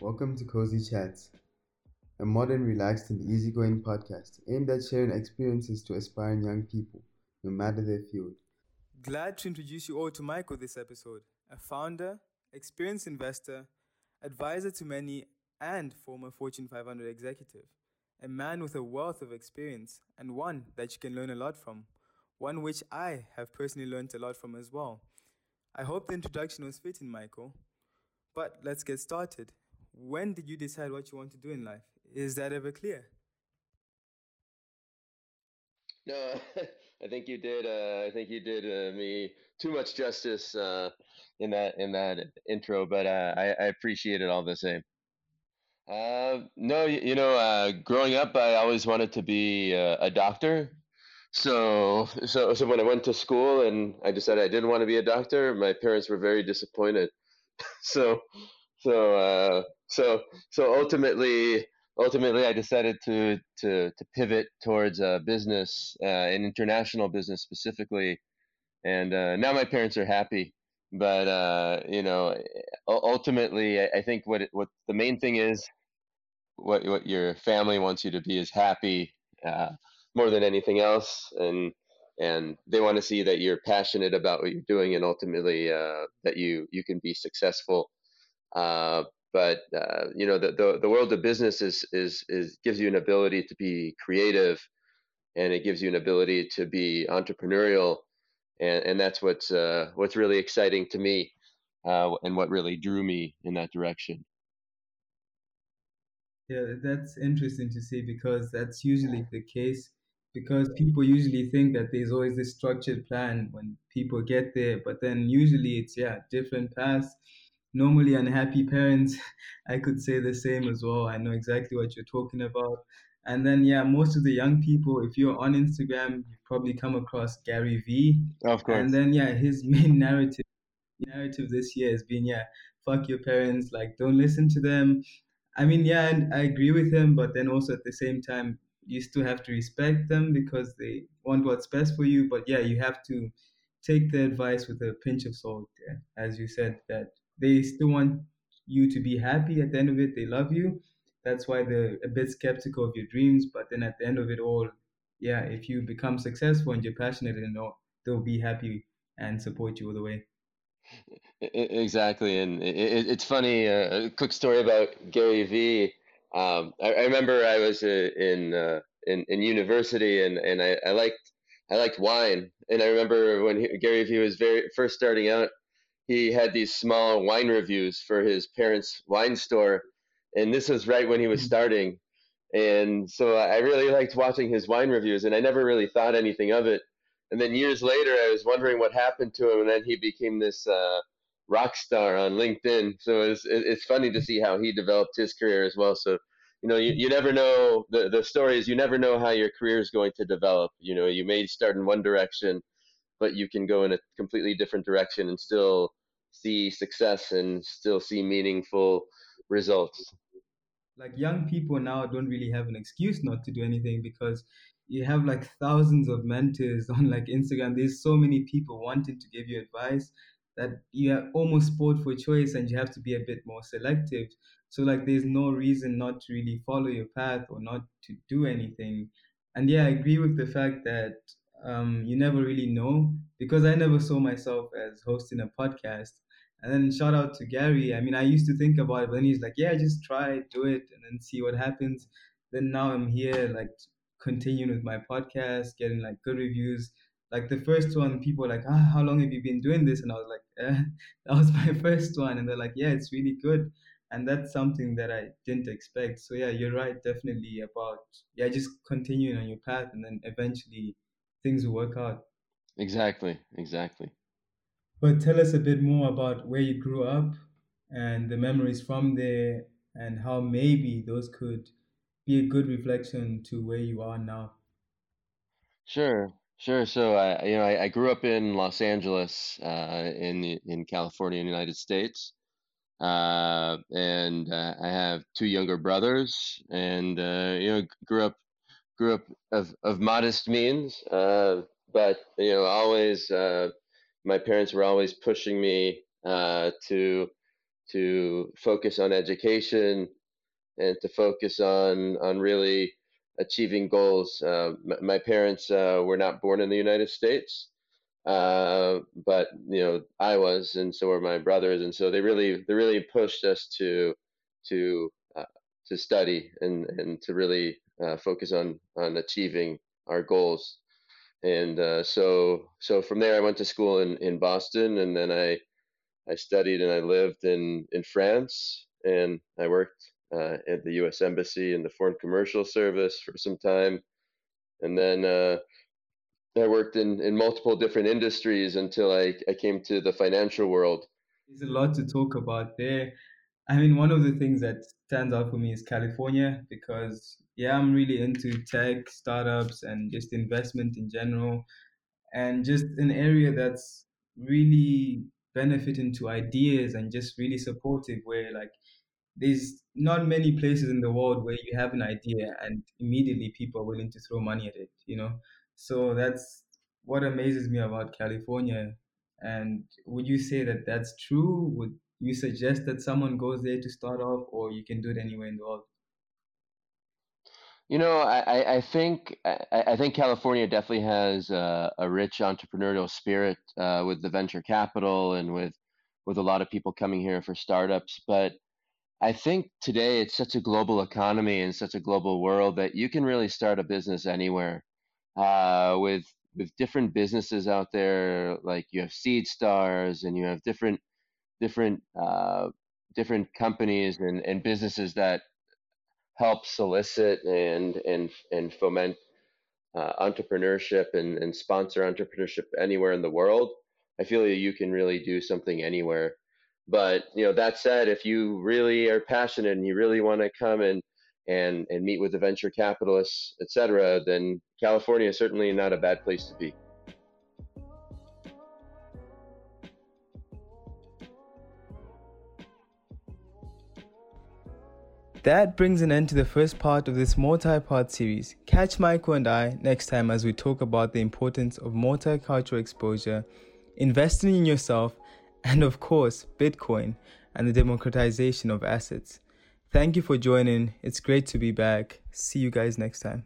Welcome to Cozy Chats, a modern, relaxed, and easygoing podcast aimed at sharing experiences to aspiring young people, no matter their field. Glad to introduce you all to Michael this episode, a founder, experienced investor, advisor to many, and former Fortune 500 executive. A man with a wealth of experience and one that you can learn a lot from, one which I have personally learned a lot from as well. I hope the introduction was fitting, Michael. But let's get started. When did you decide what you want to do in life? Is that ever clear? No, I think you did. Uh, I think you did uh, me too much justice uh, in that in that intro, but uh, I, I appreciate it all the same. Uh, no, you, you know, uh, growing up, I always wanted to be a doctor. So, so, so when I went to school and I decided I didn't want to be a doctor, my parents were very disappointed. so, so, uh, so, so ultimately, ultimately, I decided to to to pivot towards a business, uh, an international business specifically, and uh, now my parents are happy. But uh, you know, ultimately, I think what it, what the main thing is, what what your family wants you to be is happy uh, more than anything else, and and they want to see that you're passionate about what you're doing, and ultimately uh, that you you can be successful. Uh, but uh, you know the, the, the world of business is, is is gives you an ability to be creative and it gives you an ability to be entrepreneurial and, and that's what's uh, what's really exciting to me uh, and what really drew me in that direction. Yeah that's interesting to see because that's usually the case because people usually think that there's always this structured plan when people get there but then usually it's yeah different paths normally unhappy parents, I could say the same as well. I know exactly what you're talking about. And then, yeah, most of the young people, if you're on Instagram, you probably come across Gary Vee. Of course. And then, yeah, his main narrative narrative this year has been, yeah, fuck your parents, like don't listen to them. I mean, yeah, and I agree with him, but then also at the same time, you still have to respect them because they want what's best for you. But yeah, you have to take the advice with a pinch of salt, yeah, as you said that they still want you to be happy at the end of it. They love you. That's why they're a bit skeptical of your dreams. But then at the end of it all, yeah, if you become successful and you're passionate and all, they'll be happy and support you all the way. Exactly, and it's funny. Uh, a quick story about Gary Vee. Um, I, remember I was uh, in, uh, in in university, and, and I, I liked I liked wine, and I remember when he, Gary Vee was very first starting out he had these small wine reviews for his parents' wine store, and this was right when he was hmm. starting. And so I really liked watching his wine reviews, and I never really thought anything of it. And then years later, I was wondering what happened to him, and then he became this uh, rock star on LinkedIn. So it's it's funny to see how he developed his career as well. So you know, you, you never know the the story is you never know how your career is going to develop. You know, you may start in one direction, but you can go in a completely different direction and still see success and still see meaningful results. Like young people now don't really have an excuse not to do anything because you have like thousands of mentors on like Instagram. There's so many people wanting to give you advice that you are almost sport for choice and you have to be a bit more selective. So like there's no reason not to really follow your path or not to do anything. And yeah, I agree with the fact that um, you never really know because I never saw myself as hosting a podcast. And then shout out to Gary. I mean, I used to think about it, but then he's like, yeah, just try, do it, and then see what happens. Then now I'm here, like continuing with my podcast, getting like good reviews. Like the first one, people like, ah, how long have you been doing this? And I was like, eh, that was my first one. And they're like, yeah, it's really good. And that's something that I didn't expect. So yeah, you're right, definitely about yeah, just continuing on your path, and then eventually things will work out. Exactly, exactly. But tell us a bit more about where you grew up and the memories from there and how maybe those could be a good reflection to where you are now. Sure, sure. So I, you know, I, I grew up in Los Angeles, uh, in in California, in the United States, uh, and uh, I have two younger brothers, and uh, you know, grew up grew up of, of modest means, uh, but you know, always uh, my parents were always pushing me uh, to to focus on education and to focus on on really achieving goals. Uh, my, my, parents uh, were not born in the United States, uh, but you know I was, and so were my brothers, and so they really they really pushed us to to to study and and to really uh, focus on on achieving our goals. And uh, so so from there I went to school in in Boston, and then I I studied and I lived in in France, and I worked uh, at the U.S. Embassy and the Foreign Commercial Service for some time, and then uh, I worked in, in multiple different industries until I, I came to the financial world. There's a lot to talk about there. I mean, one of the things that stands out for me is California because, yeah, I'm really into tech, startups, and just investment in general, and just an area that's really benefiting to ideas and just really supportive where, like, there's not many places in the world where you have an idea and immediately people are willing to throw money at it, you know? So that's what amazes me about California. And would you say that that's true? Would you suggest that someone goes there to start off, or you can do it anywhere in the world? You know, I, I think I, I think California definitely has a, a rich entrepreneurial spirit uh, with the venture capital and with with a lot of people coming here for startups. But I think today it's such a global economy and such a global world that you can really start a business anywhere. Uh, with with different businesses out there, like you have Seedstars and you have different different uh, different companies and, and businesses that help solicit and and and foment uh, entrepreneurship and, and sponsor entrepreneurship anywhere in the world. I feel you can really do something anywhere. But you know, that said, if you really are passionate and you really want to come and and and meet with the venture capitalists, etc., then California is certainly not a bad place to be. That brings an end to the first part of this multi part series. Catch Michael and I next time as we talk about the importance of multicultural exposure, investing in yourself, and of course, Bitcoin and the democratization of assets. Thank you for joining. It's great to be back. See you guys next time.